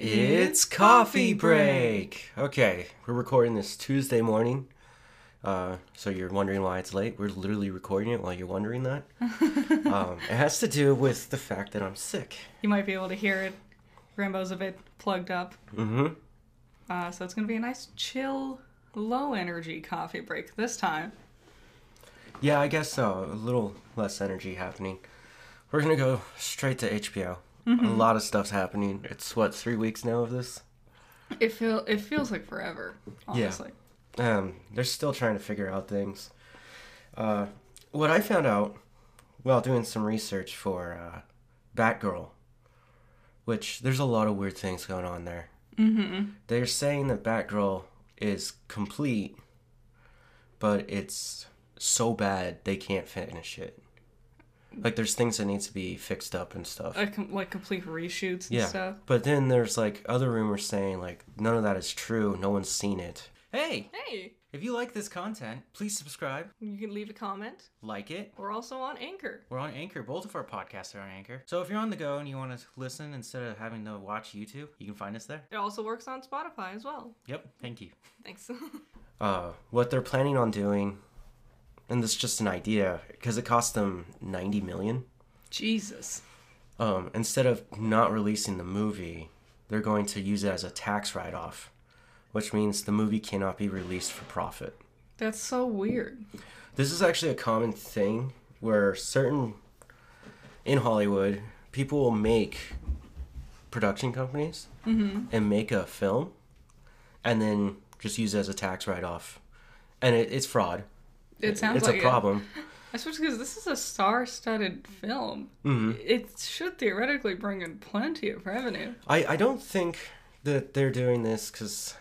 It's coffee break. Okay, we're recording this Tuesday morning. Uh, so you're wondering why it's late. We're literally recording it while you're wondering that. um, it has to do with the fact that I'm sick. You might be able to hear it. Rambo's a bit plugged up. Mm-hmm. Uh, so it's going to be a nice, chill, low energy coffee break this time. Yeah, I guess so. A little less energy happening. We're gonna go straight to HBO. A lot of stuff's happening. It's what three weeks now of this. It feel it feels like forever, honestly. Um, they're still trying to figure out things. Uh, what I found out while doing some research for uh, Batgirl, which there's a lot of weird things going on there. Mm-hmm. They're saying that Batgirl is complete, but it's so bad they can't finish it. Like there's things that needs to be fixed up and stuff. Like, com- like complete reshoots and yeah, stuff. but then there's like other rumors saying like none of that is true. No one's seen it. Hey, Hey, if you like this content, please subscribe, you can leave a comment. like it. We're also on Anchor. We're on Anchor. Both of our podcasts are on Anchor. So if you're on the go and you want to listen instead of having to watch YouTube, you can find us there. It also works on Spotify as well. Yep. Thank you. Thanks. uh, what they're planning on doing, and this is just an idea because it cost them ninety million. Jesus. Um, instead of not releasing the movie, they're going to use it as a tax write-off, which means the movie cannot be released for profit. That's so weird. This is actually a common thing where certain in Hollywood people will make production companies and make a film, and then just use it as a tax write-off, and it, it's fraud. It sounds it's like a it. problem. Especially because this is a star-studded film. Mm-hmm. It should theoretically bring in plenty of revenue. I, I don't think that they're doing this because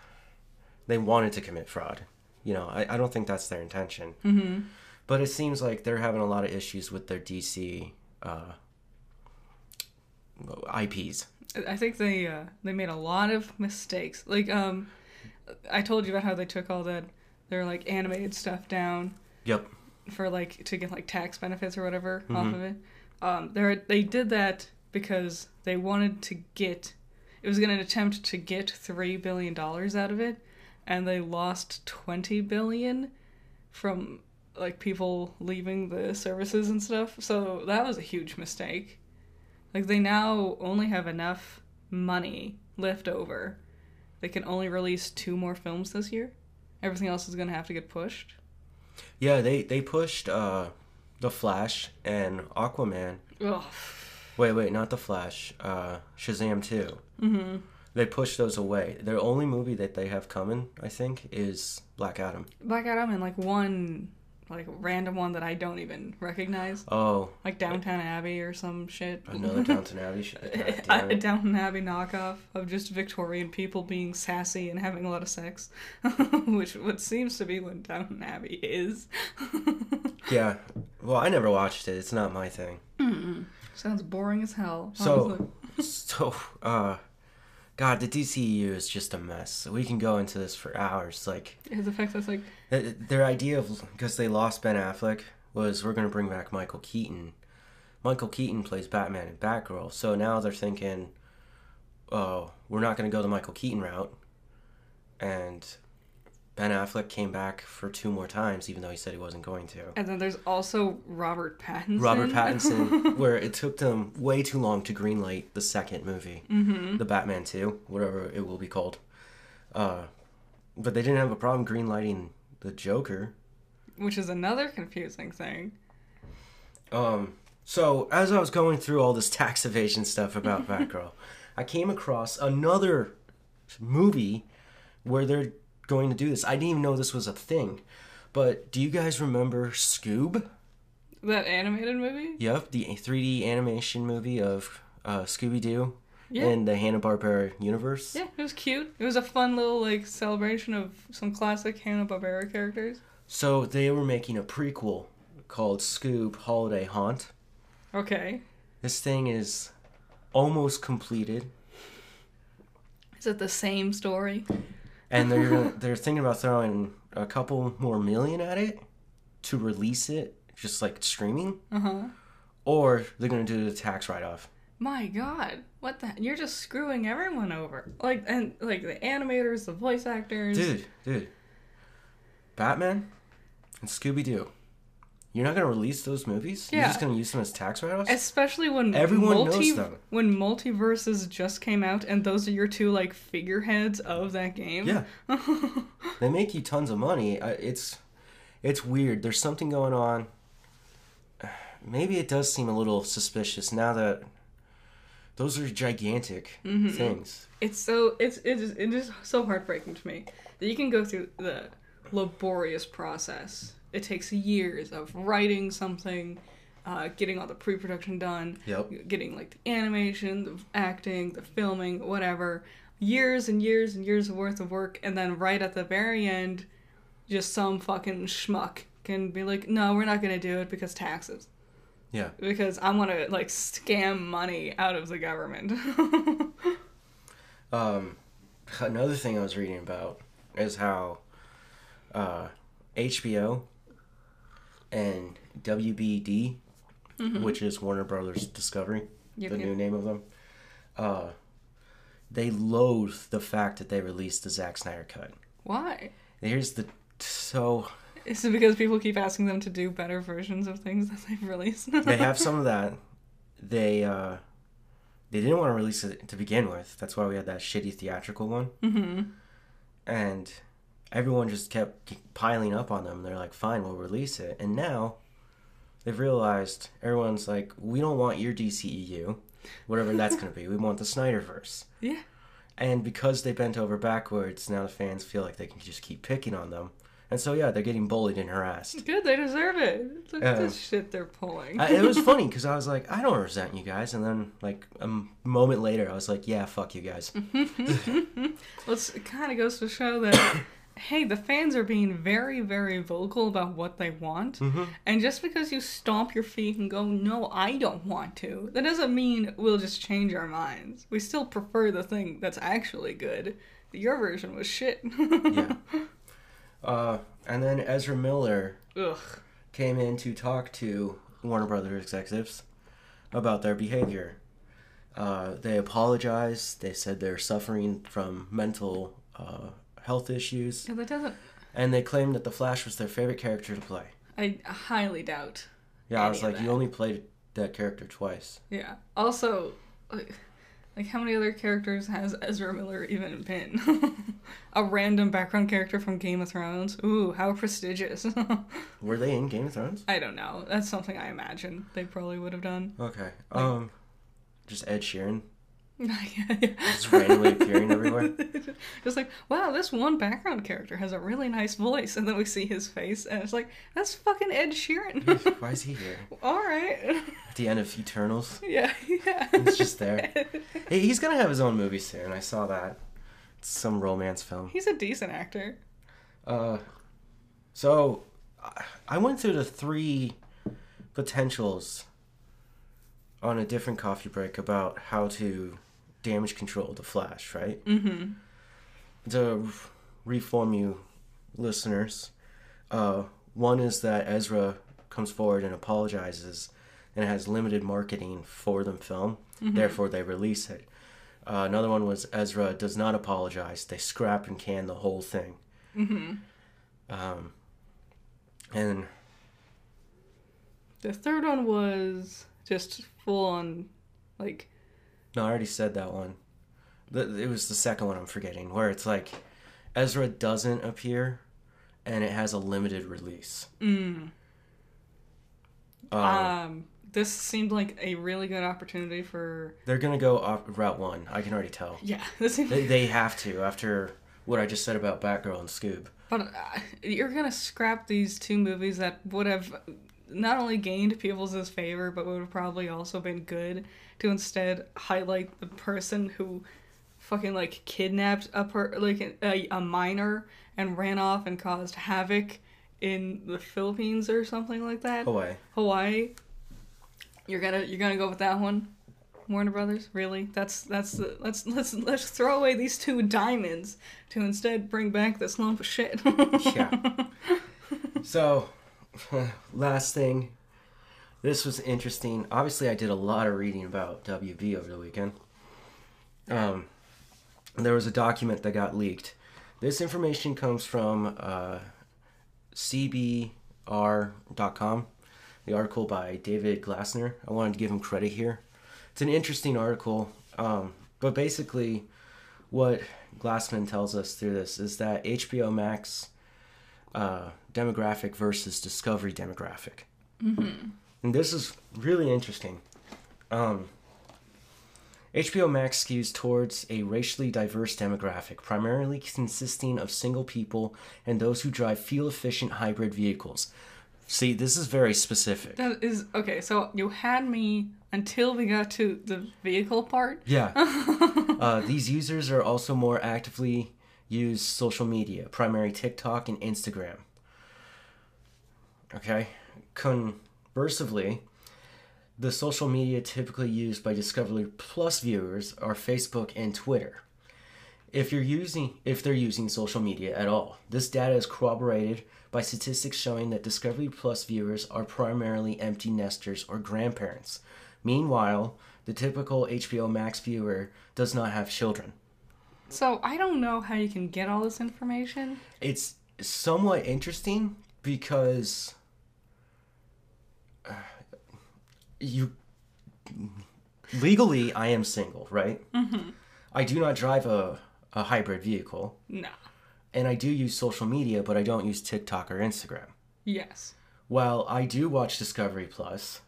they wanted to commit fraud. You know, I, I don't think that's their intention. Mm-hmm. But it seems like they're having a lot of issues with their DC uh, IPs. I think they uh, they made a lot of mistakes. Like um, I told you about how they took all that their like animated stuff down Yep. for like to get like tax benefits or whatever off of it. Um, they they did that because they wanted to get. It was going to attempt to get three billion dollars out of it, and they lost twenty billion from like people leaving the services and stuff. So that was a huge mistake. Like they now only have enough money left over. They can only release two more films this year. Everything else is going to have to get pushed. Yeah, they, they pushed uh, The Flash and Aquaman. Ugh. Wait, wait, not The Flash. Uh, Shazam 2. Mm-hmm. They pushed those away. Their only movie that they have coming, I think, is Black Adam. Black Adam and like one like random one that I don't even recognize. Oh, Like Downtown Abbey or some shit. another Downtown Abbey shit. A. Downton Abbey knockoff of just Victorian people being sassy and having a lot of sex, which what seems to be what Downtown Abbey is. Yeah. Well, I never watched it. It's not my thing. Sounds boring as hell. So, so, uh, God, the DCEU is just a mess. We can go into this for hours. Like, the fact that's like their idea of because they lost Ben Affleck was we're gonna bring back Michael Keaton. Michael Keaton plays Batman and Batgirl, so now they're thinking, oh, we're not gonna go the Michael Keaton route, and Ben Affleck came back for two more times, even though he said he wasn't going to. and then there's also Robert Pattinson. Robert Pattinson, where it took them way too long to greenlight the second movie, mm-hmm. the Batman Two, whatever it will be called. Uh, but they didn't have a problem greenlighting the Joker. which is another confusing thing. Um, so as I was going through all this tax evasion stuff about Batgirl, I came across another movie where they're going to do this. I didn't even know this was a thing. But do you guys remember Scoob? That animated movie? Yep, the 3D animation movie of uh, Scooby Doo Yeah. in the Hanna Barbera universe. Yeah, it was cute. It was a fun little like celebration of some classic Hanna Barbera characters. So they were making a prequel called Scoob Holiday Haunt. Okay. This thing is almost completed, Is it the same story? And they're they're thinking about throwing a couple more million at it to release it, just like streaming, Uh huh. or they're gonna do the tax write off. My God, what the? You're just screwing everyone over. Like and like the animators, the voice actors. Dude, dude. Batman and Scooby Doo. You're not gonna release those movies? You're just gonna use them as tax write-offs? Especially when Everyone multi- knows them. when multiverses just came out, and those are your two like figureheads of that game. Yeah. they make you tons of money. It's it's weird. There's something going on. Maybe it does seem a little suspicious now that those are gigantic Mm-hmm. things. It's so it's it is it is so heartbreaking to me that you can go through the laborious process. It takes years of writing something, uh, getting all the pre-production done, Yep. getting like the animation, the acting, the filming, whatever. Years and years and years worth of work, and then right at the very end, just some fucking schmuck can be like, "No, we're not gonna do it because taxes." Yeah. Because I want to like scam money out of the government. Um, another thing I was reading about is how uh, HBO and WBD, which is Warner Brothers Discovery, Yep, the yep. new name of them, uh, they loathe the fact that they released the Zack Snyder cut. Why? Here's the so Is it because people keep asking them to do better versions of things that they've released? they have some of that. They uh, they didn't want to release it to begin with. That's why we had that shitty theatrical one. hmm and everyone just kept piling up on them. They're like, "Fine, we'll release it." And now they've realized everyone's like, "We don't want your DCEU, whatever that's going to be. We want the Snyderverse." Yeah. And because they bent over backwards, now the fans feel like they can just keep picking on them. And so yeah, they're getting bullied and harassed. Good, they deserve it. Look at Um, this shit they're pulling. I, it was funny because I was like, I don't resent you guys, and then like a moment later, I was like, yeah, fuck you guys. well, it kind of goes to show that, hey, the fans are being very, very vocal about what they want. Mm-hmm. And just because you stomp your feet and go, no, I don't want to, that doesn't mean we'll just change our minds. We still prefer the thing that's actually good. Your version was shit. Yeah. Uh, and then Ezra Miller Ugh. came in to talk to Warner Brothers executives about their behavior. Uh, they apologized. They said they're suffering from mental uh, health issues, Yeah, that doesn't. and they claimed that the Flash was their favorite character to play. I highly doubt. Yeah, I was like, you only played that character twice. Yeah. Also, like, like how many other characters has Ezra Miller even been? A random background character from Game of Thrones. Ooh, how prestigious. Were they in Game of Thrones? I don't know. That's something I imagine they probably would have done. Okay. Um, just Ed Sheeran yeah, yeah. just randomly appearing everywhere. Just like, wow, this one background character has a really nice voice, and then we see his face, and it's like, that's fucking Ed Sheeran. Why is he here? All right. At the end of Eternals, Yeah, yeah. he's just there. Hey, he's gonna have his own movie soon. I saw that. It's some romance film. He's a decent actor. Uh, so I- I went through the three potentials on a different coffee break about how to damage control the Flash, right? Mm-hmm. To reform you listeners, uh, one is that Ezra comes forward and apologizes and has limited marketing for the film, therefore they release it. Uh, another one was Ezra does not apologize. They scrap and can the whole thing. Mm-hmm. Um, and The third one was just full on, like, no, I already said that one. It was the second one I'm forgetting, where it's like Ezra doesn't appear, and it has a limited release. mm. Uh, Um, this seemed like a really good opportunity for. they're gonna go off route one. I can already tell. Yeah. They, they have to after what I just said about Batgirl and Scoob. But uh, you're gonna scrap these two movies that would have not only gained people's favor, but would have probably also been good to instead highlight the person who fucking like kidnapped a per like a, a minor and ran off and caused havoc in the Philippines or something like that. Hawaii. Hawaii. You're gonna you're gonna go with that one, Warner Brothers. Really? That's that's the let's let's let's throw away these two diamonds to instead bring back this lump of shit. Yeah. So, last thing, this was interesting. Obviously, I did a lot of reading about WB over the weekend. Um, there was a document that got leaked. This information comes from uh, CBR.com, the article by David Glassner. I wanted to give him credit here. It's an interesting article, um, but basically, what Glassner tells us through this is that HBO Max uh, demographic versus Discovery demographic. Mm-hmm. And this is really interesting. Um, HBO Max skews towards a racially diverse demographic, primarily consisting of single people and those who drive fuel efficient hybrid vehicles. See, this is very specific. That is okay. So you had me until we got to the vehicle part. Yeah. uh, these users are also more actively use social media, primarily TikTok and Instagram. Okay. Conversely, the social media typically used by Discovery Plus viewers are Facebook and Twitter. If you're using if they're using social media at all. This data is corroborated by statistics showing that Discovery Plus viewers are primarily empty nesters or grandparents. Meanwhile, the typical HBO Max viewer does not have children. So I don't know how you can get all this information. It's somewhat interesting because uh, you legally I am single, right? Mm-hmm. I do not drive a, a hybrid vehicle, Nah. and I do use social media, but I don't use TikTok or Instagram. Yes. While I do watch Discovery Plus,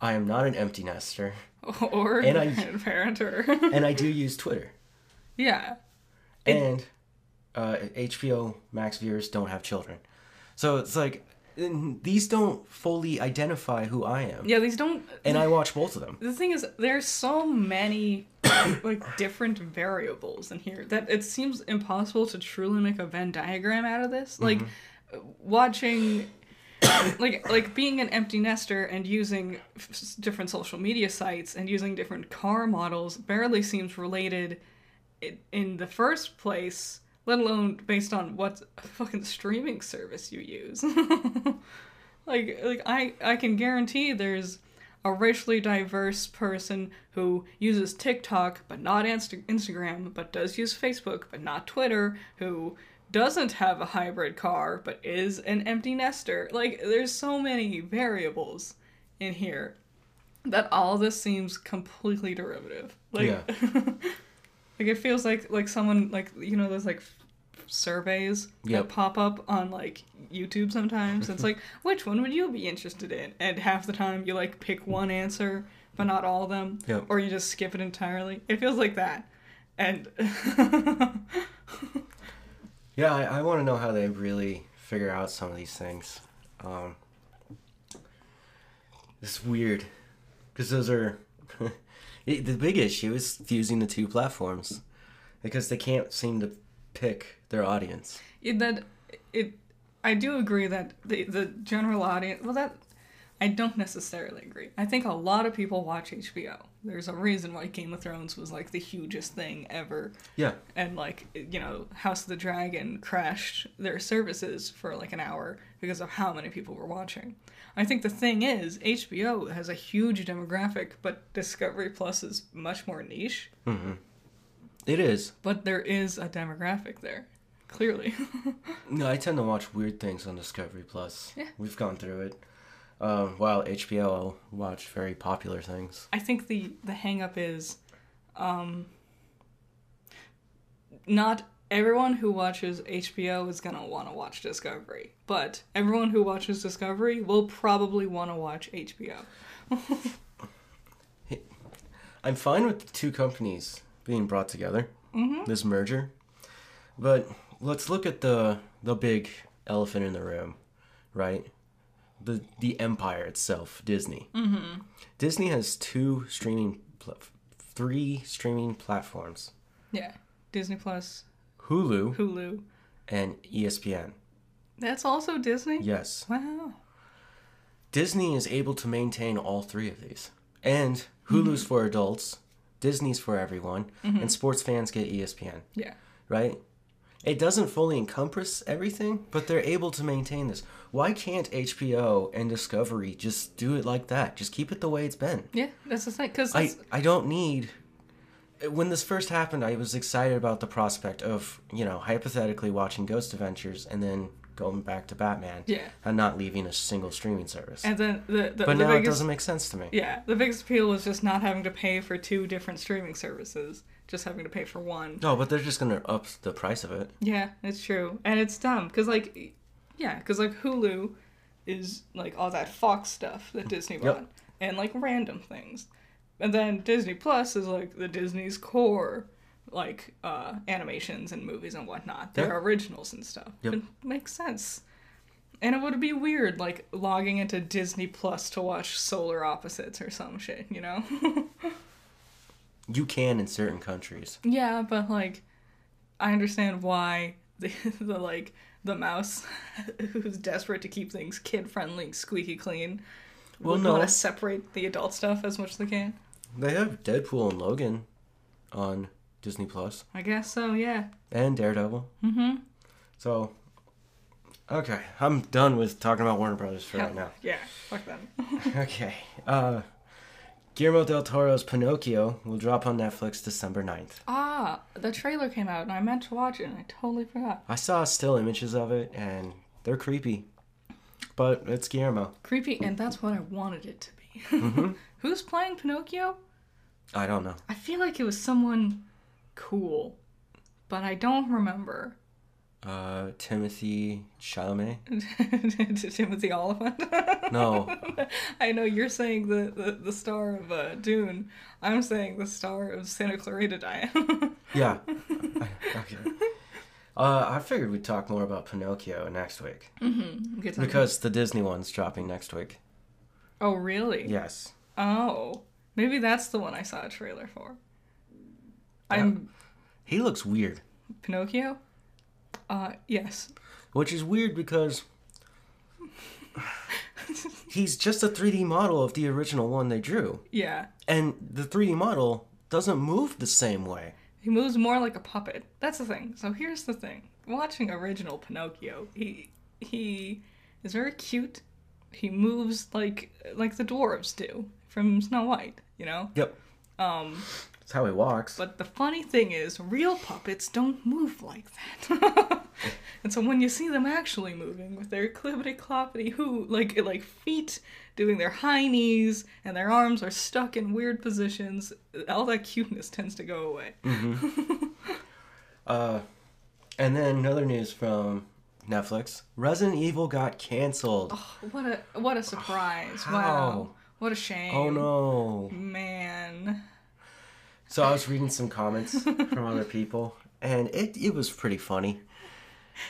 I am not an empty nester, Or And I- a parenter. and I do use Twitter. Yeah. and uh, HBO Max viewers don't have children. So it's like these don't fully identify who I am, Yeah, these don't. and I watch both of them. The thing is, there's so many like different variables in here that it seems impossible to truly make a Venn diagram out of this. Like watching, like like being an empty nester and using f- different social media sites and using different car models barely seems related in, the first place. Let alone based on what fucking streaming service you use. like like I I can guarantee there's a racially diverse person who uses TikTok but not Insta- Instagram but does use Facebook but not Twitter who doesn't have a hybrid car but is an empty nester. Like there's so many variables in here that all this seems completely derivative. Like Yeah. like it feels like like someone like you know those like f- surveys Yep. that pop up on like YouTube sometimes. It's like which one would you be interested in? And half the time you like pick one answer but not all of them, Yep. or you just skip it entirely. It feels like that, and Yeah, I, I want to know how they really figure out some of these things. Um, it's weird because those are it, the big issue is fusing the two platforms because they can't seem to pick their audience. it, that it. I do agree that the the general audience. Well, that I don't necessarily agree. I think a lot of people watch HBO. There's a reason why Game of Thrones was like the hugest thing ever. Yeah, and like you know house of the dragon crashed their services for like an hour because of how many people were watching i think the thing is hbo has a huge demographic but discovery plus is much more niche Mhm. it is. but there is a demographic there clearly No, I tend to watch weird things on Discovery Plus. Yeah. We've gone through it. Um, while HBO, I'll watch very popular things. i think the the hang up is um not everyone who watches hbo is going to want to watch discovery but everyone who watches discovery will probably want to watch hbo I'm fine with the two companies being brought together, Mhm. this merger, but let's look at the the big elephant in the room, right? The the empire itself, Disney. Mm-hmm. Disney has two streaming, pla- three streaming platforms: Yeah. Disney Plus, Hulu Hulu. and ESPN. That's also Disney? Yes, Wow. Disney is able to maintain all three of these, and Hulu's for adults, Disney's for everyone, and sports fans get ESPN. Yeah. right? It doesn't fully encompass everything, but they're able to maintain this. Why can't HBO and Discovery just do it like that? Just keep it the way it's been. Yeah, that's the thing. Because I I don't need. When this first happened, I was excited about the prospect of you know hypothetically watching Ghost Adventures and then going back to Batman. Yeah. And not leaving a single streaming service. and then the the, but the now it biggest doesn't make sense to me. yeah the biggest appeal was just not having to pay for two different streaming services, just having to pay for one. No, but they're just gonna up the price of it. Yeah, it's true, and it's dumb because like, yeah, because like Hulu is like all that Fox stuff that Disney Yep. bought, and like random things, and then Disney Plus is like the Disney's core, like uh animations and movies and whatnot. They're Yeah. originals and stuff. Yep. It makes sense. And it would be weird, like logging into Disney Plus to watch Solar Opposites or some shit, you know? You can in certain countries. Yeah, but like, I understand why the, the like the mouse who's desperate to keep things kid friendly, squeaky clean, Well, would no. want to separate the adult stuff as much as they can. They have Deadpool and Logan on Disney Plus I guess so. Yeah. and Daredevil. Mm-hmm. So, okay, I'm done with talking about Warner Brothers for right now. Yeah. Fuck them. Okay, uh, Guillermo del Toro's Pinocchio will drop on Netflix December 9th. ah, the trailer came out and I meant to watch it and I totally forgot. I saw still images of it and they're creepy, but it's Guillermo. Creepy, and that's what I wanted it to be. Mhm. Who's playing Pinocchio? I don't know. I feel like it was someone cool, but I don't remember. Uh, Timothée Chalamet? Timothy Olyphant. No, I know you're saying the, the, the star of uh, Dune. I'm saying the star of Santa Clarita Diet. yeah. okay. Uh, I figured we'd talk more about Pinocchio next week some- because the Disney one's dropping next week. oh, really? Yes. Oh, maybe that's the one I saw a trailer for. I'm He looks weird, Pinocchio. Uh, yes. which is weird because he's just a 3D model of the original one they drew. Yeah. And the 3D model doesn't move the same way. He moves more like a puppet. That's the thing. So here's the thing. Watching original Pinocchio, he he is very cute. He moves like like the dwarves do from Snow White, you know? Yep. Um That's how he walks. but the funny thing is real puppets don't move like that. and so when you see them actually moving with their clippity cloppity who like like feet doing their high knees and their arms are stuck in weird positions, all that cuteness tends to go away. Uh, and then another news from Netflix: Resident Evil got canceled. What a what a surprise! How? Wow, what a shame! Oh no! man. So I was reading some comments from other people, and it it was pretty funny.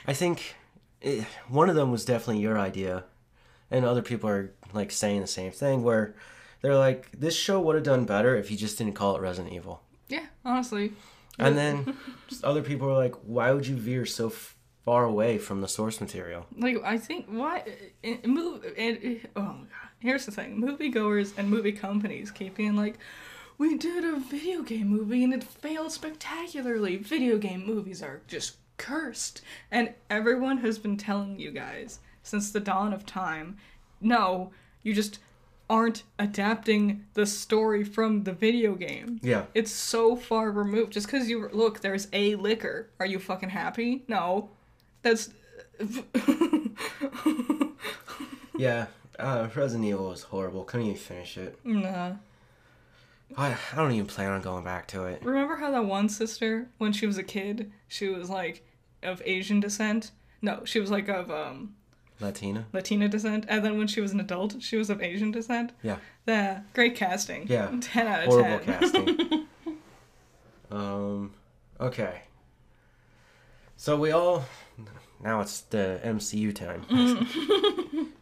I think it, one of them was definitely your idea, and other people are like saying the same thing. Where they're like, "This show would have done better if you just didn't call it Resident Evil." Yeah, honestly, And then other people are like, "Why would you veer so f- far away from the source material?" like I think why it, move it, oh my god. Here's the thing: moviegoers and movie companies keep being like. We did a video game movie and it failed spectacularly. Video game movies are just cursed. And everyone has been telling you guys since the dawn of time no, you just aren't adapting the story from the video game. Yeah. It's so far removed. Just because you look, there's a liquor. Are you fucking happy? No. That's. Yeah. Uh, Resident Evil was horrible. Couldn't even finish it. nah. I, I don't even plan on going back to it. Remember how that one sister, when she was a kid, she was like of Asian descent? No, she was like of um, Latina. Latina descent. And then when she was an adult, she was of Asian descent. Yeah. Yeah, great casting. Yeah. 10 out of Horrible 10. casting. um, okay. So we all now it's the MCU time.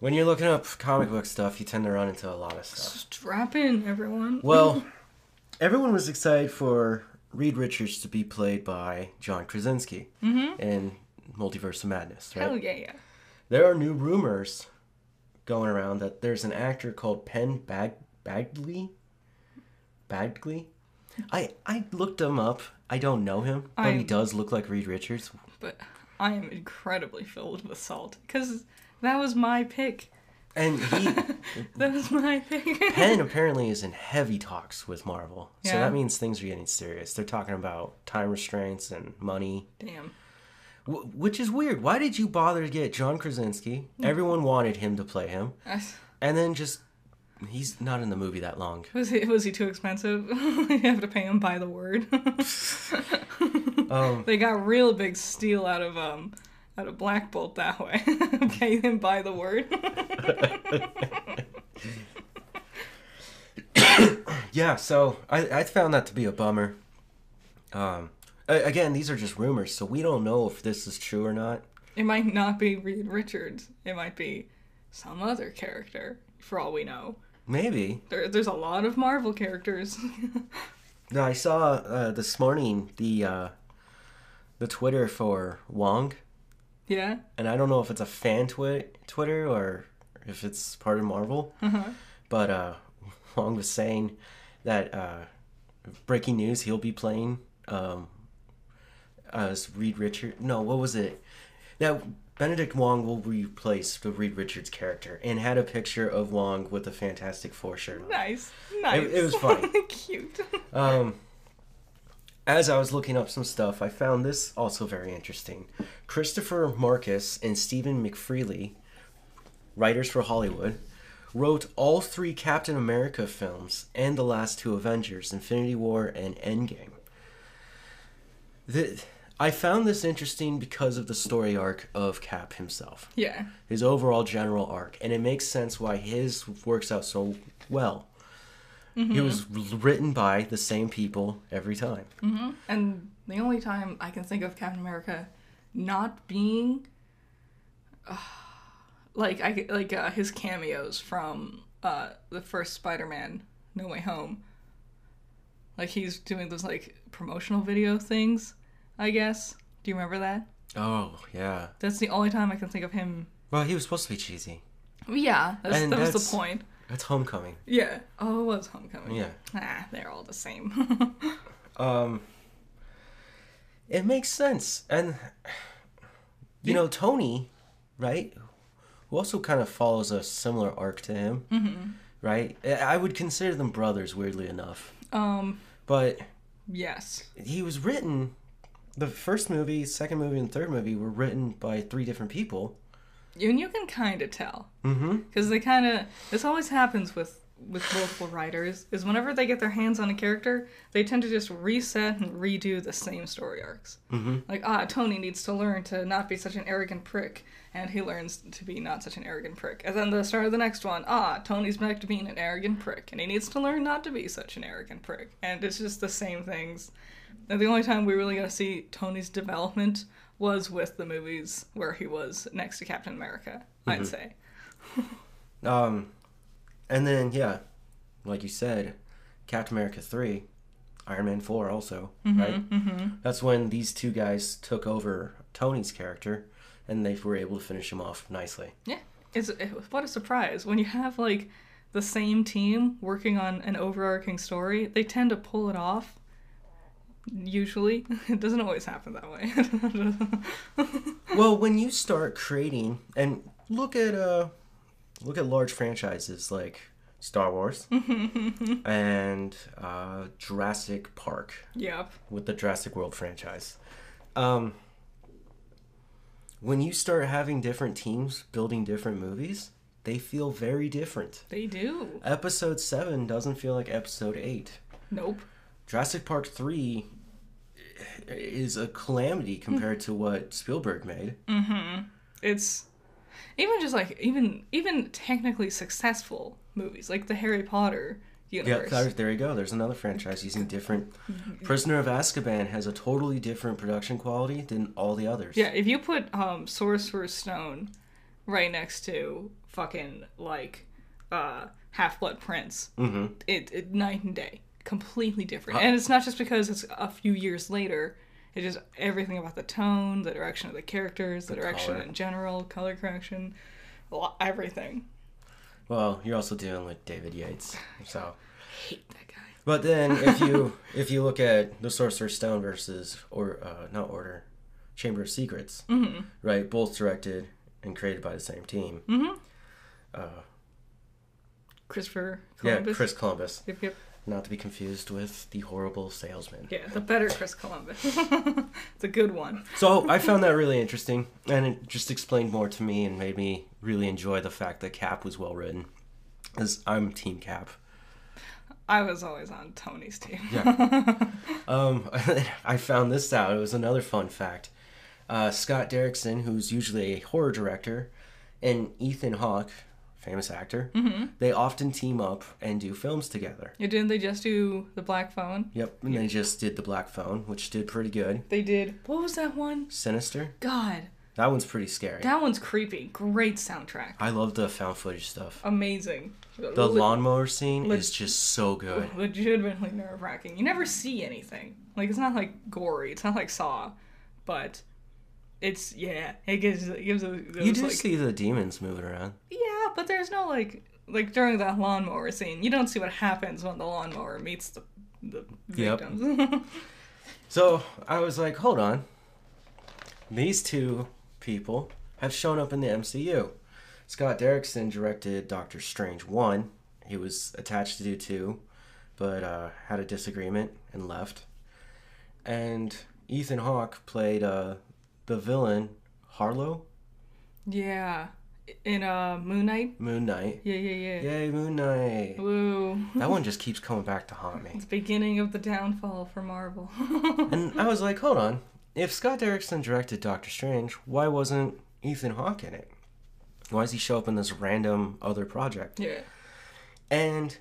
when you're looking up comic book stuff, you tend to run into a lot of stuff. Strap in, everyone. Well, everyone was excited for Reed Richards to be played by John Krasinski mm-hmm. in Multiverse of Madness, right? Hell yeah, yeah. There are new rumors going around that there's an actor called Penn Bag Badgley. Badgley. I I looked him up I don't know him, but he I'm- does look like Reed Richards. but I am incredibly filled with salt because that was my pick. And he That was my pick. Penn apparently is in heavy talks with Marvel. So Yeah. that means things are getting serious. They're talking about time restraints and money, Damn. w- which is weird. Why did you bother to get John Krasinski? Everyone wanted him to play him, I- and then just he's not in the movie that long. Was he was he too expensive? you have to pay him by the word. Um, they got real big steal out of um out of Black Bolt that way. pay him by the word. yeah, so I, I found that to be a bummer. Um, again, these are just rumors, so we don't know if this is true or not. it might not be Reed Richards. It might be some other character. For all we know, Maybe. there, there's a lot of Marvel characters. No, I saw uh, this morning the uh, the Twitter for Wong. Yeah. and I don't know if it's a fan twi- Twitter or if it's part of Marvel. But uh, Wong was saying that uh, breaking news, he'll be playing um, as Reed Richard. No, what was it? Now Benedict Wong will replace the Reed Richards character, and had a picture of Wong with a Fantastic Four shirt. on. Nice. Nice. it was funny. Cute. Um, as I was looking up some stuff, I found this also very interesting. Christopher Markus and Stephen McFeely, writers for Hollywood, wrote all three Captain America films and the last two Avengers, Infinity War and Endgame. The, I found this interesting because of the story arc of Cap himself, Yeah. his overall general arc, and it makes sense why his works out so well. It was written by the same people every time. And the only time I can think of Captain America not being uh, like I like uh, his cameos from uh, the first Spider-Man No Way Home. Like he's doing those like promotional video things, I guess. Do you remember that? Oh yeah. That's the only time I can think of him. Well, he was supposed to be cheesy. Yeah, that's, And that was that's- the point. That's Homecoming. Yeah. Oh, it was Homecoming. Yeah. Ah, they're all the same. Um. It makes sense, and you know Tony, right? Who also kind of follows a similar arc to him, mm-hmm. right? I I would consider them brothers, weirdly enough, um. but Yes. he was written. The first movie, second movie, and third movie were written by three different people. And you can kind of tell. Mm-hmm. because they kind of this always happens with with multiple writers is whenever they get their hands on a character they tend to just reset and redo the same story arcs Mm-hmm. like ah tony needs to learn to not be such an arrogant prick and he learns to be not such an arrogant prick and then the start of the next one ah tony's back to being an arrogant prick and he needs to learn not to be such an arrogant prick and it's just the same things and the only time we really got to see tony's development was with the movies where he was next to captain america i'd say Um, and then yeah, like you said, Captain America three, Iron Man four also, right? Mm-hmm. That's when these two guys took over Tony's character, and they were able to finish him off nicely. Yeah, it's it, what a surprise when you have like the same team working on an overarching story. They tend to pull it off. Usually, it doesn't always happen that way. well, when you start creating and look at uh, look at large franchises like Star Wars and uh, Jurassic Park. yep. with the Jurassic World franchise. Um, when you start having different teams building different movies, they feel very different. They do. Episode 7 doesn't feel like episode 8. Nope. Jurassic Park 3 is a calamity compared to what Spielberg made. It's even just like even even technically successful movies like the Harry Potter universe. there, there you go. There's another franchise using different. Prisoner of Azkaban has a totally different production quality than all the others. Yeah, if you put um Sorcerer's Stone right next to fucking like uh Half Blood Prince, Mm-hmm. it, it night and day, completely different. And it's not just because it's a few years later. It's just everything about the tone, the direction of the characters, the, direction color. in general, color correction, lot- everything. Well, you're also dealing with David Yates, so. hate that guy. But then if you if you look at the Sorcerer's Stone versus or uh, not Order, Chamber of Secrets, Mm-hmm. right? Both directed and created by the same team. Mm-hmm. Uh, Christopher yeah, Chris Columbus, Yep, yep. Not to be confused with the horrible salesman. Yeah, the better Chris Columbus. it's a good one. So I found that really interesting, and it just explained more to me and made me really enjoy the fact that Cap was well written. As I'm Team Cap. I was always on Tony's team. yeah. Um, I found this out. It was another fun fact. Uh, Scott Derrickson, who's usually a horror director, and Ethan Hawke, famous actor, mm-hmm. they often team up and do films together. Yeah, didn't they just do the Black Phone? Yep, and they just did The Black Phone, which did pretty good. They did. What was that one? Sinister, God, that one's pretty scary. that one's creepy. Great soundtrack. I love the found footage stuff. Amazing. The Le- lawnmower scene leg- is just so good. legitimately nerve wracking. You never see anything. Like it's not like gory. It's not like Saw, but it's yeah. It gives it gives a, those, You do like, see the demons moving around. yeah, but there's no like like during that lawnmower scene. You don't see what happens when the lawnmower meets the the Yep. So I was like, hold on. These two people have shown up in the MCU. Scott Derrickson directed Doctor Strange 1. He was attached to do 2, but uh, had a disagreement and left. And Ethan Hawke played uh, the villain, Harrow, yeah, in uh Moon Knight. Moon Knight. Yeah, yeah, yeah. Yay, Moon Knight. Woo. That one just keeps coming back to haunt me. It's beginning of the downfall for Marvel. And I was like, hold on. If Scott Derrickson directed Doctor Strange, why wasn't Ethan Hawke in it? Why does he show up in this random other project? yeah. And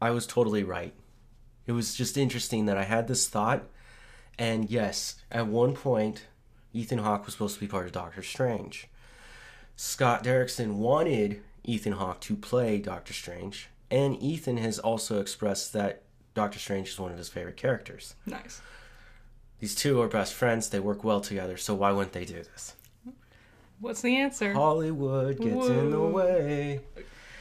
I was totally right. It was just interesting that I had this thought. And yes, at one point, Ethan Hawke was supposed to be part of Doctor Strange. Scott Derrickson wanted Ethan Hawke to play Doctor Strange. And Ethan has also expressed that Doctor Strange is one of his favorite characters. Nice. These two are best friends. They work well together. So why wouldn't they do this? What's the answer? Hollywood gets in the way.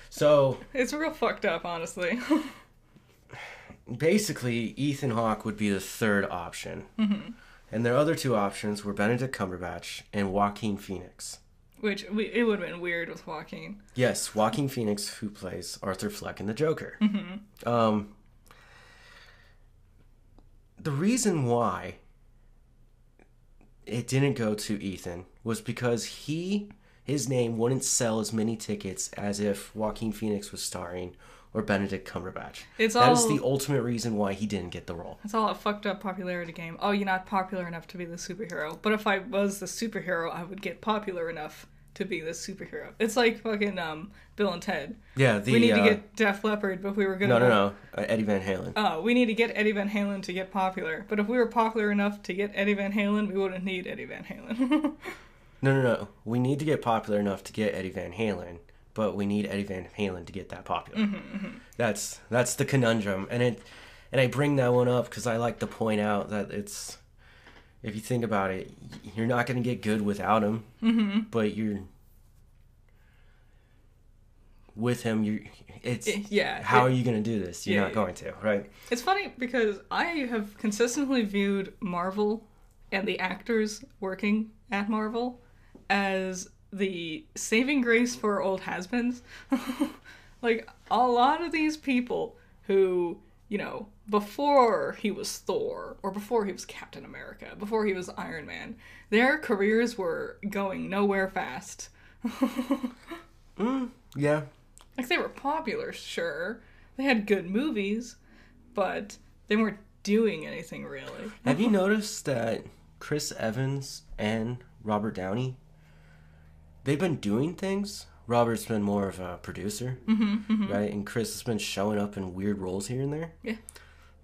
So It's real fucked up, honestly. basically, Ethan Hawke would be the third option. Mm-hmm. And their other two options were Benedict Cumberbatch and Joaquin Phoenix. Which we, it would have been weird with Joaquin. Yes, Joaquin Phoenix, who plays Arthur Fleck in The Joker. Um, the reason why it didn't go to Ethan was because he his name wouldn't sell as many tickets as if Joaquin Phoenix was starring or Benedict Cumberbatch. It's That is all- the ultimate reason why he didn't get the role. It's all a fucked up popularity game. Oh, you're not popular enough to be the superhero. But if I was the superhero, I would get popular enough to be the superhero. It's like fucking um Bill and Ted. Yeah, the we need uh, to get Def Leppard, but we were gonna. no, no, no, uh, Eddie Van Halen. Oh, we need to get Eddie Van Halen to get popular. But if we were popular enough to get Eddie Van Halen, we wouldn't need Eddie Van Halen. No, no, no. We need to get popular enough to get Eddie Van Halen, but we need Eddie Van Halen to get that popular. That's that's the conundrum, and it and I bring that one up because I like to point out that it's if you think about it, you're not going to get good without him, mm-hmm. but you're with him. You it's yeah. how it- are you going to do this? You're Yeah, not going to, right? It's funny because I have consistently viewed Marvel and the actors working at Marvel as the saving grace for old has-beens. like a lot of these people who, you know, before he was Thor or before he was Captain America, before he was Iron Man, their careers were going nowhere fast. Mm, yeah, Like they were popular, sure. They had good movies, but they weren't doing anything really. Have you noticed that Chris Evans and Robert Downey, they've been doing things? Robert's been more of a producer, right? And Chris has been showing up in weird roles here and there. Yeah.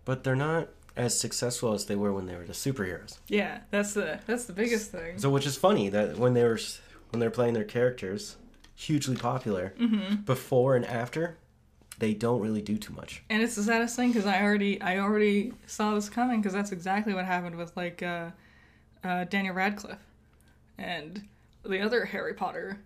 But they're not as successful as they were when they were the superheroes. Yeah, that's the that's the biggest thing. So, which is funny that when they were when they're playing their characters, hugely popular, before and after, they don't really do too much. And it's the saddest thing because I already I already saw this coming because that's exactly what happened with like uh, uh, Daniel Radcliffe and the other Harry Potter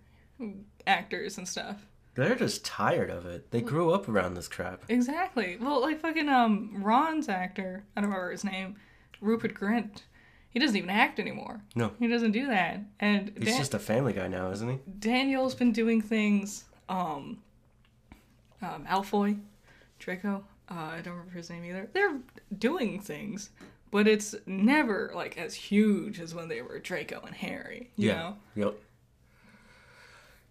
actors and stuff. They're just tired of it. They grew up around this crap. Exactly. Well, like fucking um Ron's actor, I don't remember his name, Rupert Grint. He doesn't even act anymore. No. He doesn't do that. And He's Dan- just a family guy now, isn't he? Daniel's been doing things. Um, um, Malfoy, Draco. Uh, I don't remember his name either. They're doing things, but it's never like as huge as when they were Draco and Harry. You know? Yep.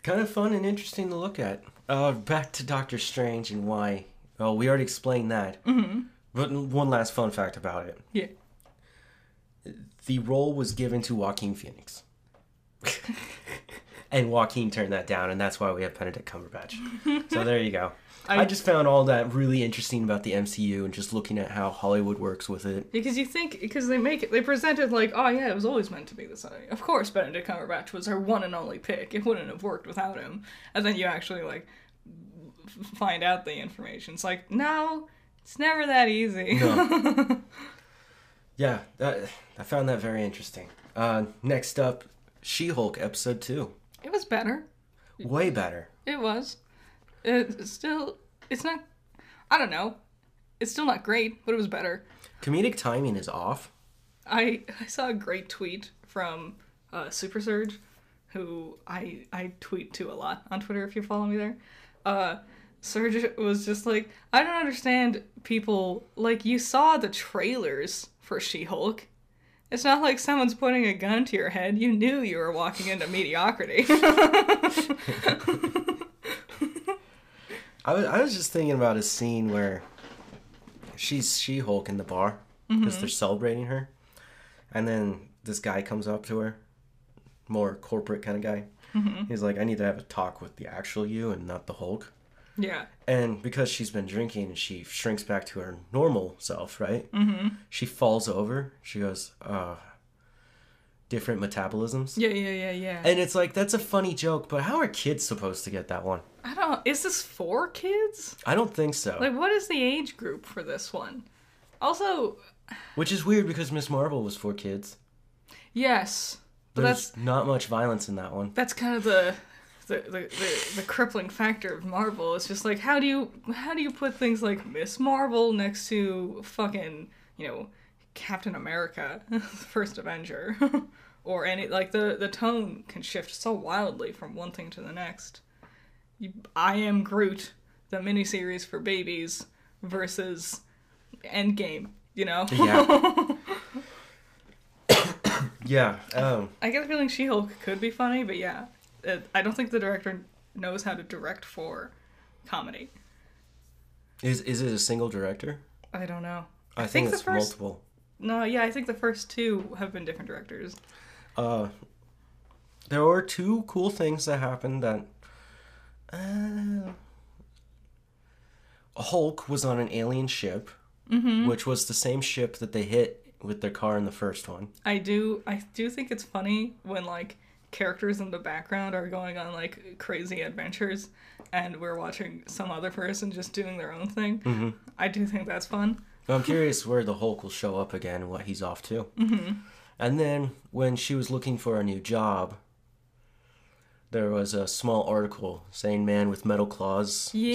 Kind of fun and interesting to look at. Uh, back to Doctor Strange and why. Oh, we already explained that. Mm-hmm. But one last fun fact about it: Yeah. the role was given to Joaquin Phoenix, and Joaquin turned that down, and that's why we have Benedict Cumberbatch. so there you go. I, I- just found all that really interesting about the MCU and just looking at how Hollywood works with it. Because you think, because they make it, they present it like, oh yeah, it was always meant to be this way. Of course, Benedict Cumberbatch was our one and only pick. It wouldn't have worked without him. And then you actually like find out the information. It's like, no, it's never that easy. No. yeah, that, I found that very interesting. Uh, next up, She-Hulk episode two. it was better. Way better. It was. It still, it's not. I don't know. It's still not great, but it was better. Comedic timing is off. I I saw a great tweet from uh, Super Surge, who I I tweet to a lot on Twitter if you follow me there. Uh, Surge was just like, I don't understand people like you saw the trailers for She-Hulk. It's not like someone's putting a gun to your head. You knew you were walking into mediocrity. I was, I was just thinking about a scene where she's She-Hulk in the bar because they're celebrating her, and then this guy comes up to her, more corporate kind of guy. He's like, "I need to have a talk with the actual you and not the Hulk." yeah. And because she's been drinking, she shrinks back to her normal self, right? Mm-hmm. She falls over. She goes, uh, different metabolisms. Yeah, yeah, yeah, yeah. And it's like, that's a funny joke, but how are kids supposed to get that one? I don't. Is this for kids? I don't think so. Like, what is the age group for this one? Also, Which is weird because Miss Marvel was for kids. yes, but There's that's not much violence in that one. that's kind of the the, the, the the crippling factor of Marvel. It's just like how do you how do you put things like Miss Marvel next to fucking you know Captain America, the first Avenger, or any like the the tone can shift so wildly from one thing to the next. I am Groot, the miniseries for babies versus Endgame. You know. Yeah. yeah. Um, I get the feeling She Hulk could be funny, but yeah, it, I don't think the director knows how to direct for comedy. is is it a single director? I don't know. I, I think, think the it's first- multiple. No, yeah, I think the first two have been different directors. Uh, there were two cool things that happened that. Uh, Hulk was on an alien ship, which was the same ship that they hit with their car in the first one. I do, I do think it's funny when like characters in the background are going on like crazy adventures, and we're watching some other person just doing their own thing. I do think that's fun. I'm curious where the Hulk will show up again and what he's off to. Mm-hmm. And then when she was looking for a new job, there was a small article saying man with metal claws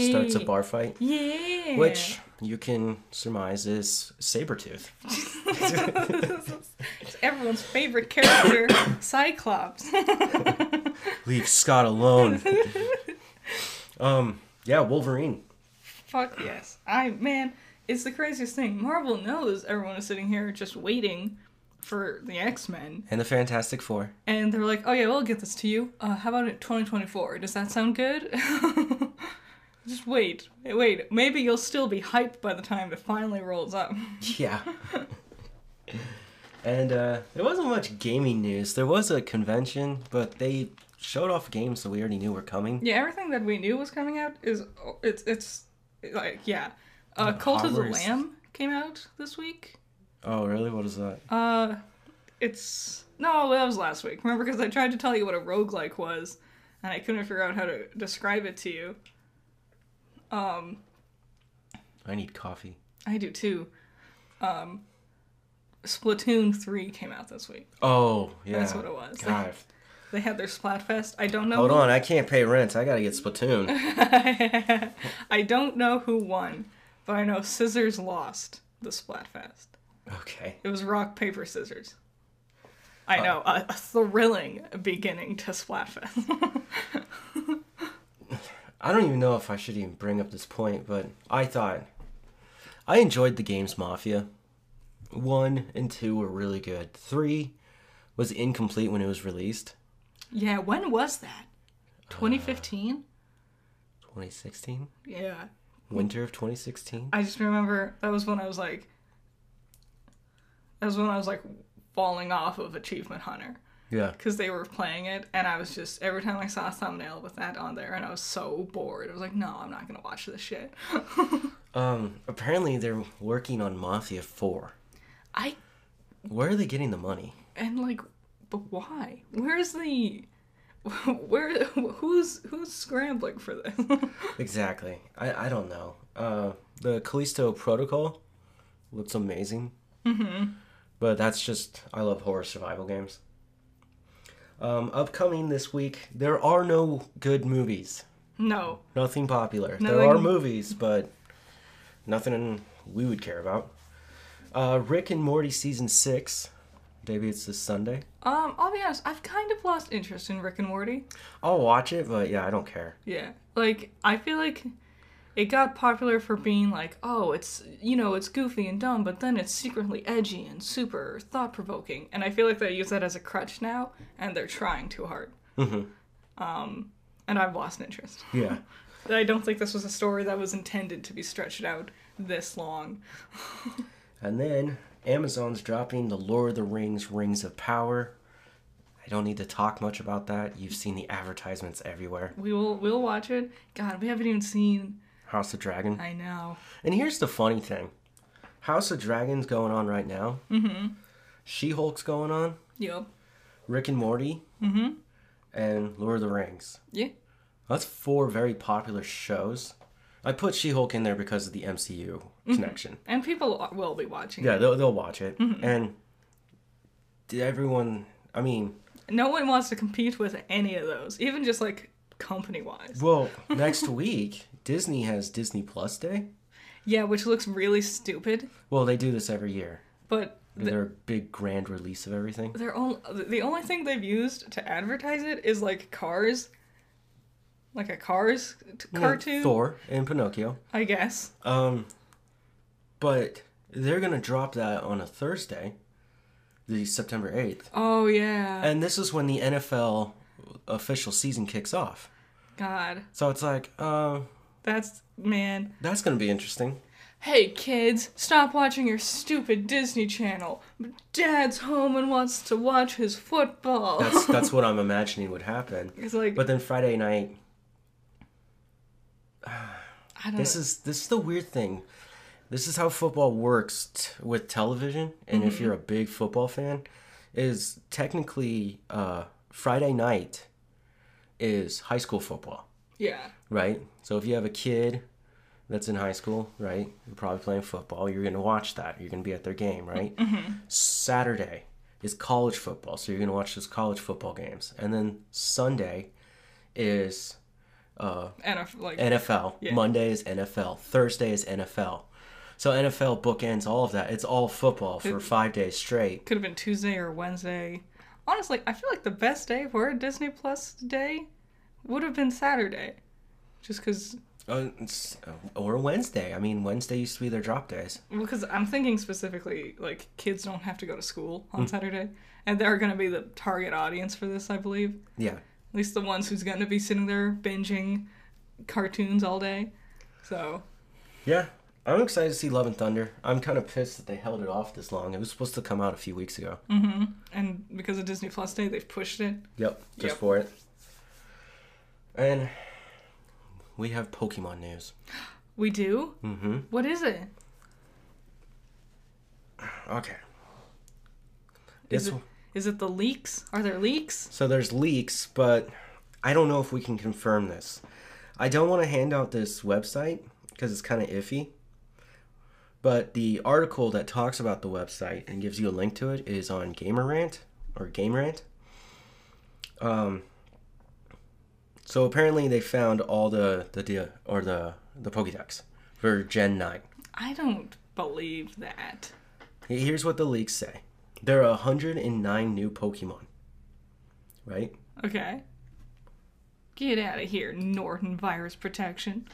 starts a bar fight, Yeah. which you can surmise is Sabretooth. It's everyone's favorite character, Cyclops. Leave Scott alone. um, yeah, Wolverine. Fuck yes. I man, it's the craziest thing. Marvel knows everyone is sitting here just waiting for the X Men, And the Fantastic Four. and they're like, "Oh yeah, we'll get this to you. Uh, how about it 2024? Does that sound good?" just wait, wait. Maybe you'll still be hyped by the time it finally rolls up. Yeah. and uh, there wasn't much gaming news. There was a convention, but they showed off games that we already knew were coming. yeah, everything that we knew was coming out is it's it's like yeah. Uh, Cult of the Lamb came out this week. Oh, really? What is that? Uh, it's no, that was last week. Remember, because I tried to tell you what a roguelike was, and I couldn't figure out how to describe it to you. Um, I need coffee. I do too. Um, Splatoon three came out this week. Oh, yeah. That's what it was. God. They had their Splatfest. I don't know. Hold who- on, I can't pay rent. I gotta get Splatoon. I don't know who won, but I know Scissors lost the Splatfest. Okay. It was rock paper scissors. I uh, know a, a thrilling beginning to Splatfest. I don't even know if I should even bring up this point, but I thought I enjoyed the games Mafia. One and two were really good. Three was incomplete when it was released. yeah, when was that? Uh, 2015. 2016? yeah, Winter of 2016? I just remember that was when I was like, was when I was like falling off of Achievement Hunter Yeah. because they were playing it, and I was just every time I saw a thumbnail with that on there, and I was so bored. I was like, no, I'm not gonna watch this shit. Um, apparently they're working on Mafia 4. I Where are they getting the money? and like, but why? Where's the where who's who's scrambling for this? Exactly. I, I don't know. Uh, the Callisto Protocol looks amazing. Mm-hmm. But that's just, I love horror survival games. Um, upcoming this week, there are no good movies. no, Nothing popular. There are movies, but nothing we would care about. Uh, Rick and Morty season six debuts this Sunday. um, I'll be honest, I've kind of lost interest in Rick and Morty. I'll watch it, but yeah, I don't care. Yeah. Like, I feel like it got popular for being like, oh, it's, you know, it's goofy and dumb, but then it's secretly edgy and super thought provoking. And I feel like they use that as a crutch now, and they're trying too hard. Mhm. Um, and I've lost interest. Yeah. I don't think this was a story that was intended to be stretched out this long. And then Amazon's dropping the Lord of the Rings Rings of Power. I don't need to talk much about that. You've seen the advertisements everywhere. We will, we'll watch it. God, we haven't even seen. House of Dragon. I know. And here's the funny thing. House of Dragon's going on right now. Mm-hmm. She-Hulk's going on. Yep. Rick and Morty. Mm-hmm. And Lord of the Rings. Yeah. That's four very popular shows. I put She-Hulk in there because of the MCU connection. And people will be watching. Yeah, they'll, they'll watch it. And did everyone, I mean, No one wants to compete with any of those, even just like company wise. well, next week, Disney has Disney Plus Day. Yeah, which looks really stupid, Well, they do this every year. but the, Their big grand release of everything. their own the only thing they've used to advertise it is like Cars, like a Cars t- Yeah, cartoon, Thor and Pinocchio. I guess. Um, but they're gonna drop that on a Thursday, the September eighth, Oh yeah, and this is when the NFL official season kicks off. God, So it's like, uh, that's man. that's gonna be interesting. Hey kids, stop watching your stupid Disney Channel. Dad's home and wants to watch his football. That's that's what I'm imagining would happen. it's like But then Friday night, I don't this know. is this is the weird thing. This is how football works t- with television, and if you're a big football fan, is technically uh, Friday night is high school football, yeah, right? So if you have a kid that's in high school, right, you're probably playing football. You're gonna watch that. You're gonna be at their game, right? Saturday is college football, so you're gonna watch those college football games, and then Sunday is uh, and like NFL. Yeah. Monday is NFL. Thursday is NFL. So NFL bookends all of that. It's all football for It- five days straight. could have been Tuesday or Wednesday. Honestly, I feel like the best day for a Disney Plus day would have been Saturday, just because. Uh, or Wednesday. I mean, Wednesday used to be their drop days. Because I'm thinking specifically, like kids don't have to go to school on Saturday, and they're going to be the target audience for this, I believe. Yeah. At least the ones who's going to be sitting there binging cartoons all day. So Yeah. I'm excited to see Love and Thunder. I'm kind of pissed that they held it off this long. It was supposed to come out a few weeks ago. Mhm. and because of Disney Plus Day, they've pushed it. Yep. Just Yep. for it. And we have Pokemon news. We do. Mm-hmm. What is it? Okay. Is it, is it the leaks? Are there leaks? So there's leaks, but I don't know if we can confirm this. I don't want to hand out this website because it's kind of iffy. But the article that talks about the website and gives you a link to it is on GamerRant or GameRant. Um. So apparently they found all the the or the the Pokédex for Gen nine. I don't believe that. Here's what the leaks say: there are 109 new Pokemon. Right. Okay. Get out of here, Norton Virus Protection.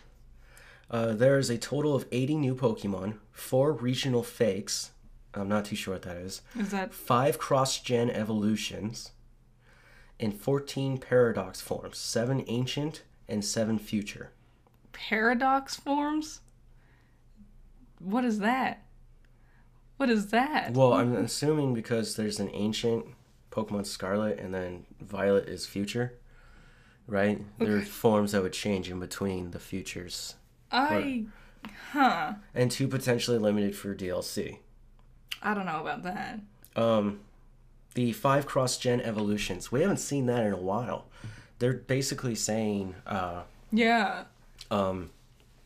Uh, there is a total of 80 new Pokemon, four regional fakes. I'm not too sure what that is. Is that Five cross-gen evolutions, and 14 paradox forms. Seven ancient and seven future. paradox forms? What is that? What is that? Well, I'm assuming because there's an ancient Pokemon Scarlet and then Violet is future, right? There are forms that would change in between the futures, I. Huh. and two potentially limited for DLC. I don't know about that. Um, the five cross-gen evolutions. We haven't seen that in a while. They're basically saying, uh, Yeah. um,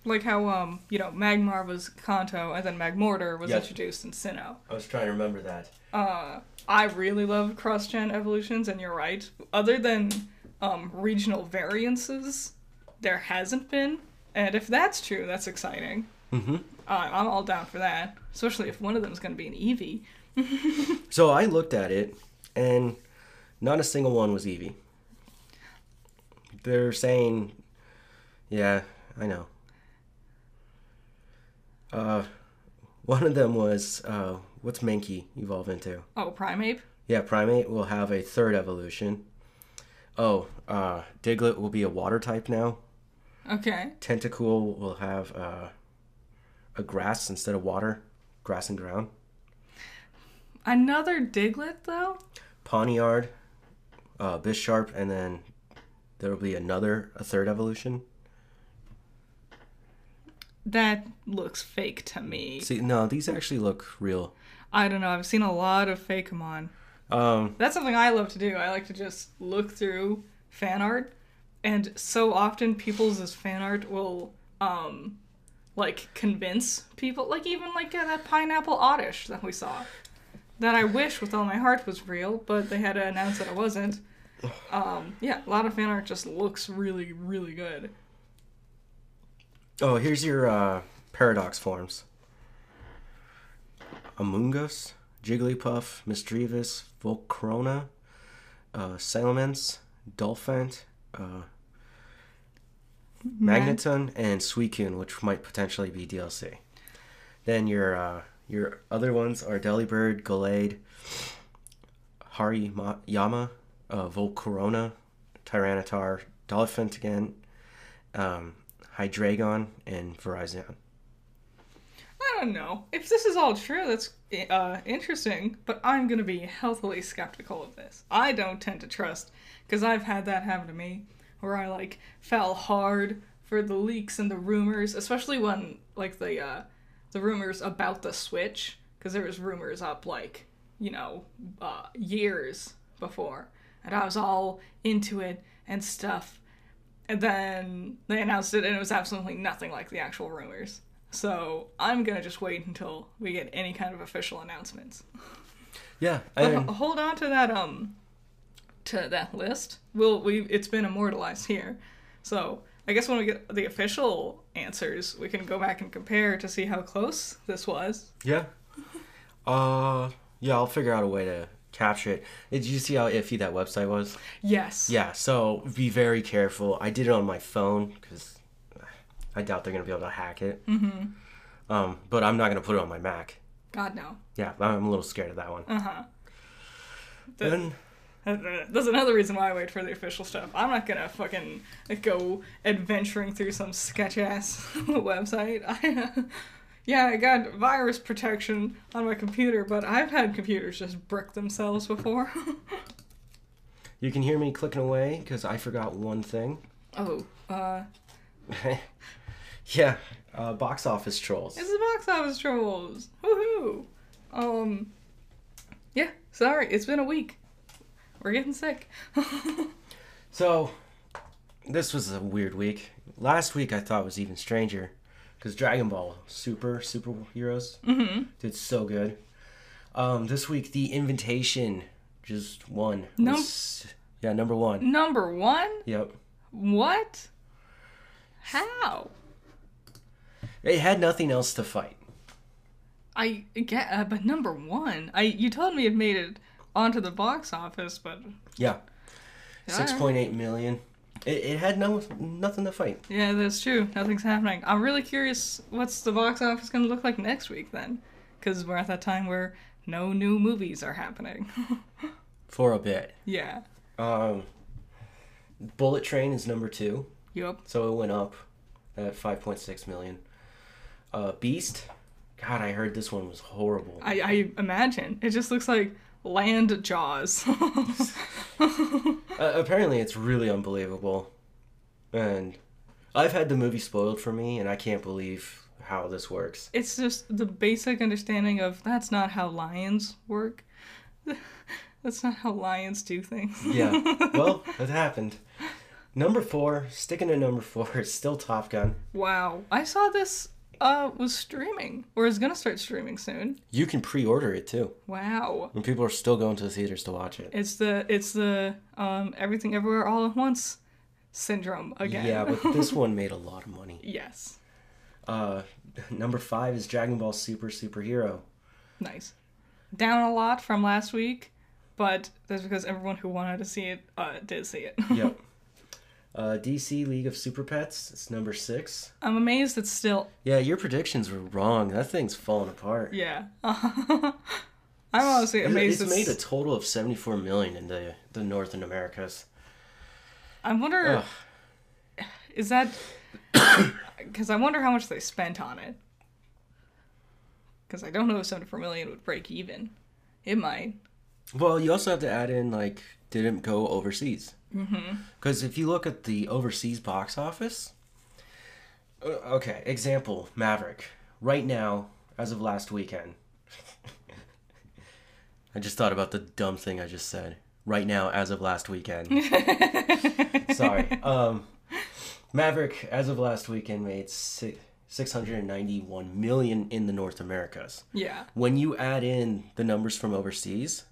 Like how, um, you know, Magmar was Kanto and then Magmortar was introduced in Sinnoh. I was trying to remember that. Uh, I really love cross gen evolutions, and you're right. Other than um, regional variances, there hasn't been. And if that's true, that's exciting. Mm-hmm. Uh, I'm all down for that, especially if one of them is going to be an Eevee. So I looked at it, and not a single one was Eevee. They're saying, yeah, I know. Uh, one of them was, uh, what's Mankey evolve into? Oh, Primeape? Yeah, Primeape will have a third evolution. Oh, uh, Diglett will be a water type now. Okay. Tentacool will have uh, a grass instead of water, grass and ground. Another Diglett, though? Pawniard, uh, Bisharp, and then there will be another, a third evolution. That looks fake to me. See, no, these actually look real. I don't know. I've seen a lot of Fakemon. Um, That's something I love to do. I like to just look through fan art, and so often people's fan art will, um, like convince people. Like even like uh, that pineapple oddish that we saw, that I wish with all my heart was real, but they had to announce that it wasn't. Um, yeah, a lot of fan art just looks really, really good. oh, here's your uh, paradox forms. Amoonguss, Jigglypuff, Misdreavus, Volcarona, uh, Salamence, Donphan, uh, Magneton, and Suicune, which might potentially be DLC. Then your uh, your other ones are Delibird, Gallade, Hariyama, uh, Volcarona, Tyranitar, Donphan again, um, Hydreigon, and Virizion. I don't know if this is all true. That's uh, interesting, but I'm gonna be healthily skeptical of this. I don't tend to trust because I've had that happen to me, where I like fell hard for the leaks and the rumors, especially when like the uh, the rumors about the Switch, because there was rumors up like you know uh, years before, and I was all into it and stuff. And then they announced it, and it was absolutely nothing like the actual rumors. So I'm gonna just wait until we get any kind of official announcements. Yeah, and hold on to that um to that list. We'll we it's been immortalized here. So I guess when we get the official answers, we can go back and compare to see how close this was. yeah, uh, yeah, I'll figure out a way to capture it. Did you see how iffy that website was? Yes. Yeah, so be very careful. I did it on my phone because I doubt they're gonna be able to hack it. Mm-hmm. Um, but I'm not gonna put it on my Mac. God no. Yeah, I'm a little scared of that one. Uh huh. Then That's another reason why I wait for the official stuff. I'm not gonna fucking go adventuring through some sketch ass website. I, yeah, I got virus protection on my computer, but I've had computers just brick themselves before. you can hear me clicking away because I forgot one thing. oh, uh, yeah, uh, box office trolls. it's the box office trolls. Woohoo! Um, yeah, sorry, it's been a week. We're getting sick. So, this was a weird week. Last week I thought was even stranger because Dragon Ball Super superheroes did so good. Um, this week the invitation just won. Num- Was, Yeah, number one. Number one? Yep. What? How? It had nothing else to fight. I get, uh, but number one, I you told me it made it onto the box office, but Yeah. Six point eight million. It, it had no nothing to fight. yeah, that's true. Nothing's happening. I'm really curious what's the box office going to look like next week then, because we're at that time where no new movies are happening. For a bit. yeah. Um Bullet Train is number two. Yup. So it went up at five point six million. Uh Beast. God, I heard this one was horrible. I, I imagine it just looks like land jaws. Uh, apparently, it's really unbelievable, and I've had the movie spoiled for me, and I can't believe how this works. it's just the basic understanding of that's not how lions work. that's not how lions do things. Yeah, well, it happened. Number four, sticking to number four, is still Top Gun. Wow. I saw this uh was streaming or is going to start streaming soon. You can pre-order it too, Wow. and people are still going to the theaters to watch it. It's the it's the um everything everywhere all at once syndrome again. Yeah, but this one made a lot of money. yes. Uh, number five is Dragon Ball Super Superhero. Nice. Down a lot from last week, but that's because everyone who wanted to see it uh did see it. Yep. Uh, DC League of Super Pets. It's number six. I'm amazed it's still Yeah, your predictions were wrong. That thing's falling apart. yeah. I'm honestly It- amazed It's made a total of seventy-four million in the the Northern Americas. I wonder Ugh. is that because I wonder how much they spent on it. Because I don't know if 74 million would break even. It might. Well, you also have to add in like, did it go overseas? Because if you look at the overseas box office, uh, okay, example Maverick. Right now, as of last weekend, I just thought about the dumb thing I just said. Right now, as of last weekend. Sorry. Um, Maverick, as of last weekend, made si- 691 million in the North Americas. Yeah. When you add in the numbers from overseas,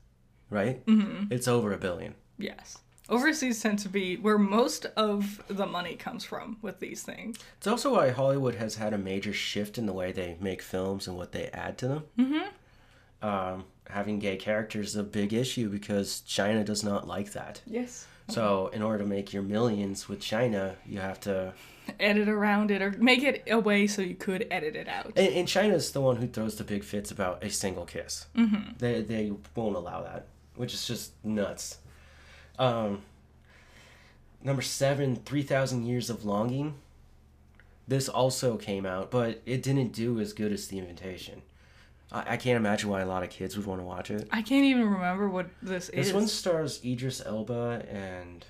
right? Mm-hmm. It's over a billion. Yes. Overseas tend to be where most of the money comes from with these things. It's also why Hollywood has had a major shift in the way they make films and what they add to them. Mm-hmm. Um, having gay characters is a big issue because China does not like that. Yes. So, in order to make your millions with China, you have to. Edit around it or make it a way so you could edit it out. And, and China's the one who throws the big fits about a single kiss. Mm-hmm. They they won't allow that, which is just nuts. Um, number seven, three thousand years of longing. This also came out, but it didn't do as good as the invitation. I, I can't imagine why a lot of kids would want to watch it. I can't even remember what this, This is. This one stars Idris Elba and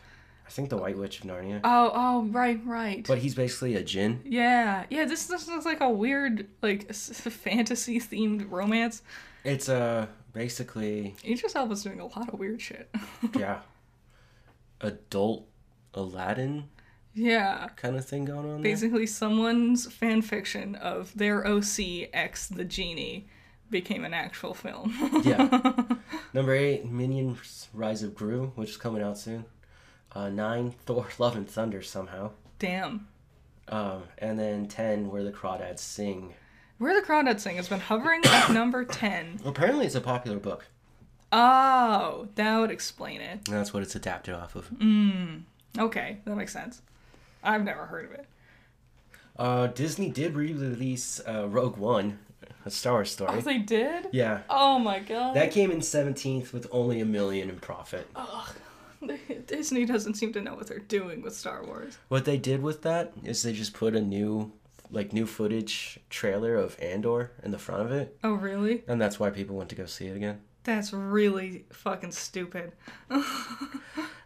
I think the White Witch of Narnia. Oh, oh, right, right. But he's basically a djinn. yeah, yeah. This this looks like a weird, like fantasy themed romance. It's uh basically Idris Elba's doing a lot of weird shit. yeah, adult Aladdin yeah, kind of thing going on there. basically someone's fan fiction of their OC X the genie became an actual film. Yeah. Number eight, Minions: Rise of Gru, which is coming out soon. Uh, nine, Thor: Love and Thunder somehow. Damn. Um, and then ten, Where the Crawdads Sing. Where the Crawdad Sing has been hovering at number 10. Apparently, it's a popular book. Oh, that would explain it. That's what it's adapted off of. Okay, that makes sense. I've never heard of it. Uh, Disney did re-release uh, Rogue One, a Star Wars story. Oh, they did? yeah, Oh my god. that came in seventeenth with only a million in profit. Ugh. Disney doesn't seem to know what they're doing with Star Wars. What they did with that is they just put a new, like new footage trailer of Andor in the front of it, Oh, really? and that's why people went to go see it again. That's really fucking stupid.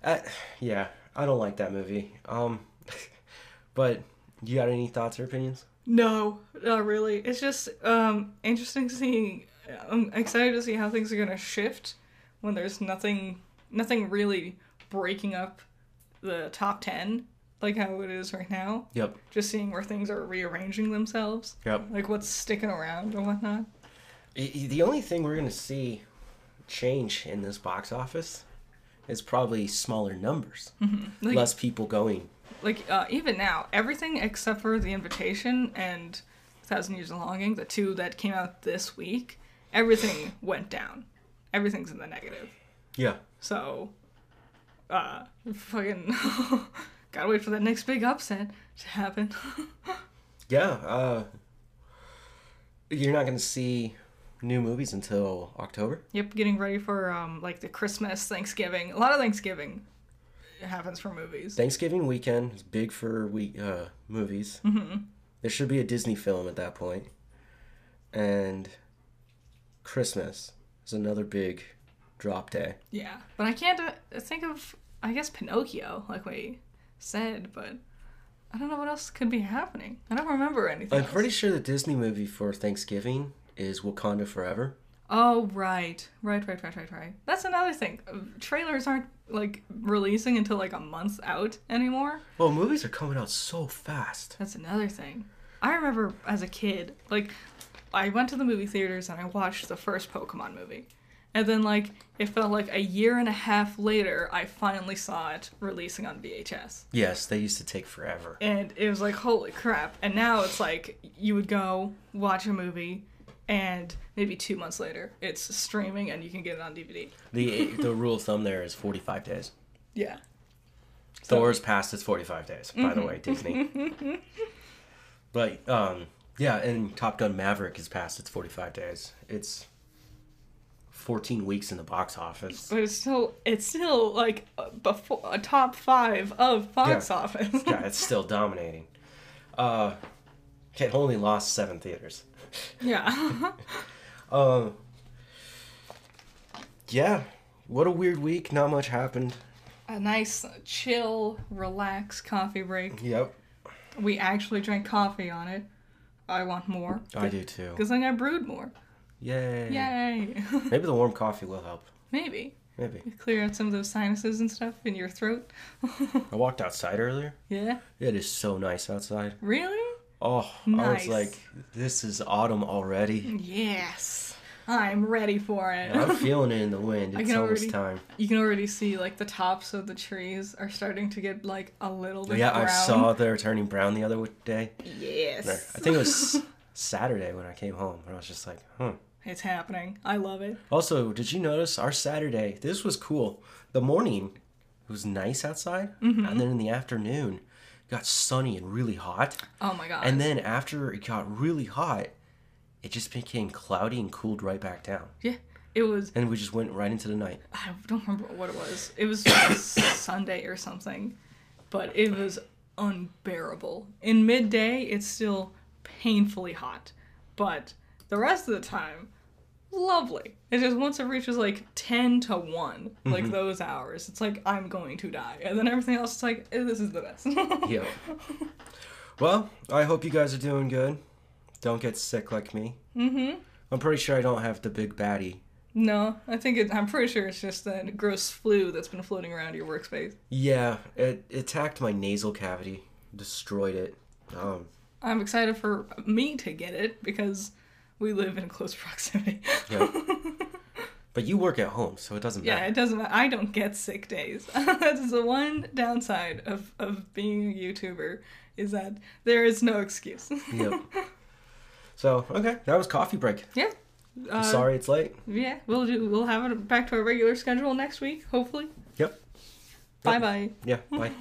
Uh, yeah, I don't like that movie. Um, but you got any thoughts or opinions? No, not really. It's just um interesting seeing. I'm excited to see how things are gonna shift when there's nothing, nothing really breaking up the top ten like how it is right now. Yep. Just seeing where things are rearranging themselves, Yep. like what's sticking around or whatnot. The only thing we're gonna see change in this box office is probably smaller numbers, Like, less people going. like uh, even now, everything except for the invitation and Thousand Years of Longing, the two that came out this week, everything went down. Everything's in the negative. Yeah. So, uh, fucking gotta wait for that next big upset to happen. Yeah. Uh, you're not to see new movies until October. yep, getting ready for um like the Christmas, Thanksgiving. A lot of Thanksgiving happens for movies. Thanksgiving weekend is big for we uh, movies. Mm-hmm. There should be a Disney film at that point, and Christmas is another big drop day. Yeah, but I can't uh, think of I guess Pinocchio, like we said, but I don't know what else could be happening. I don't remember anything. I'm else. pretty sure the Disney movie for Thanksgiving is Wakanda Forever. Oh right, right, right, right, right, right. That's another thing. Uh, Trailers aren't like releasing until like a month out anymore. Well, movies are coming out so fast. That's another thing. I remember as a kid, like, I went to the movie theaters and I watched the first Pokemon movie. And then, like, it felt like a year and a half later, I finally saw it releasing on VHS. Yes, they used to take forever. And it was like, holy crap. And now it's like, you would go watch a movie, and maybe two months later, it's streaming and you can get it on DVD. the The rule of thumb there is 45 days. Yeah. So- Thor's past its 45 days, by the way, Disney. but um, yeah, and Top Gun Maverick is past its 45 days. It's 14 weeks in the box office. But it's still, it's still like a, before, a top five of box Yeah. office. yeah, it's still dominating. Uh, it only lost seven theaters. yeah. Um, yeah, what a weird week. Not much happened. a nice, chill, relaxed coffee break. Yep, We actually drank coffee on it. I want more. I do too. Because then I brewed more. Yay! Yay! Maybe the warm coffee will help. Maybe. Maybe. Clear out some of those sinuses and stuff in your throat. I walked outside earlier. yeah? It is so nice outside. Really? Oh, nice. I was like, this is autumn already. Yes. I'm ready for it. I'm feeling it in the wind. It's almost already- time. you can already see like the tops of the trees are starting to get like a little bit Yeah, brown. I saw they're turning brown the other day. Yes. I think it was Saturday when I came home, and I was just like, huh. It's happening. I love it. Also, did you notice our Saturday? This was cool. The morning, it was nice outside, Mm-hmm. and then in the afternoon, it got sunny and really hot. Oh my god. And then after it got really hot, it just became cloudy and cooled right back down. yeah, it was And we just went right into the night. I don't remember what it was. It was Sunday or something, but it was unbearable. In midday, it's still painfully hot, but the rest of the time, lovely. It's just once it reaches like 10 to 1, like those hours, it's like I'm going to die. And then everything else is like, eh, this is the best. yeah. well, I hope you guys are doing good. Don't get sick like me. mm-hmm. I'm pretty sure I don't have the big baddie. No, I think it, I'm pretty sure it's just that gross flu that's been floating around your workspace. Yeah, it attacked my nasal cavity, destroyed it. Um, I'm excited for me to get it because we live in close proximity. yeah. but you work at home, so it doesn't matter. yeah, it doesn't matter. I don't get sick days. That's the one downside of, of being a YouTuber is that there is no excuse. Yep. So okay, that was coffee break. yeah. Uh, Sorry it's late. Yeah, we'll do. We'll have it back to our regular schedule next week, hopefully. Yep. Bye bye. Yeah. Bye.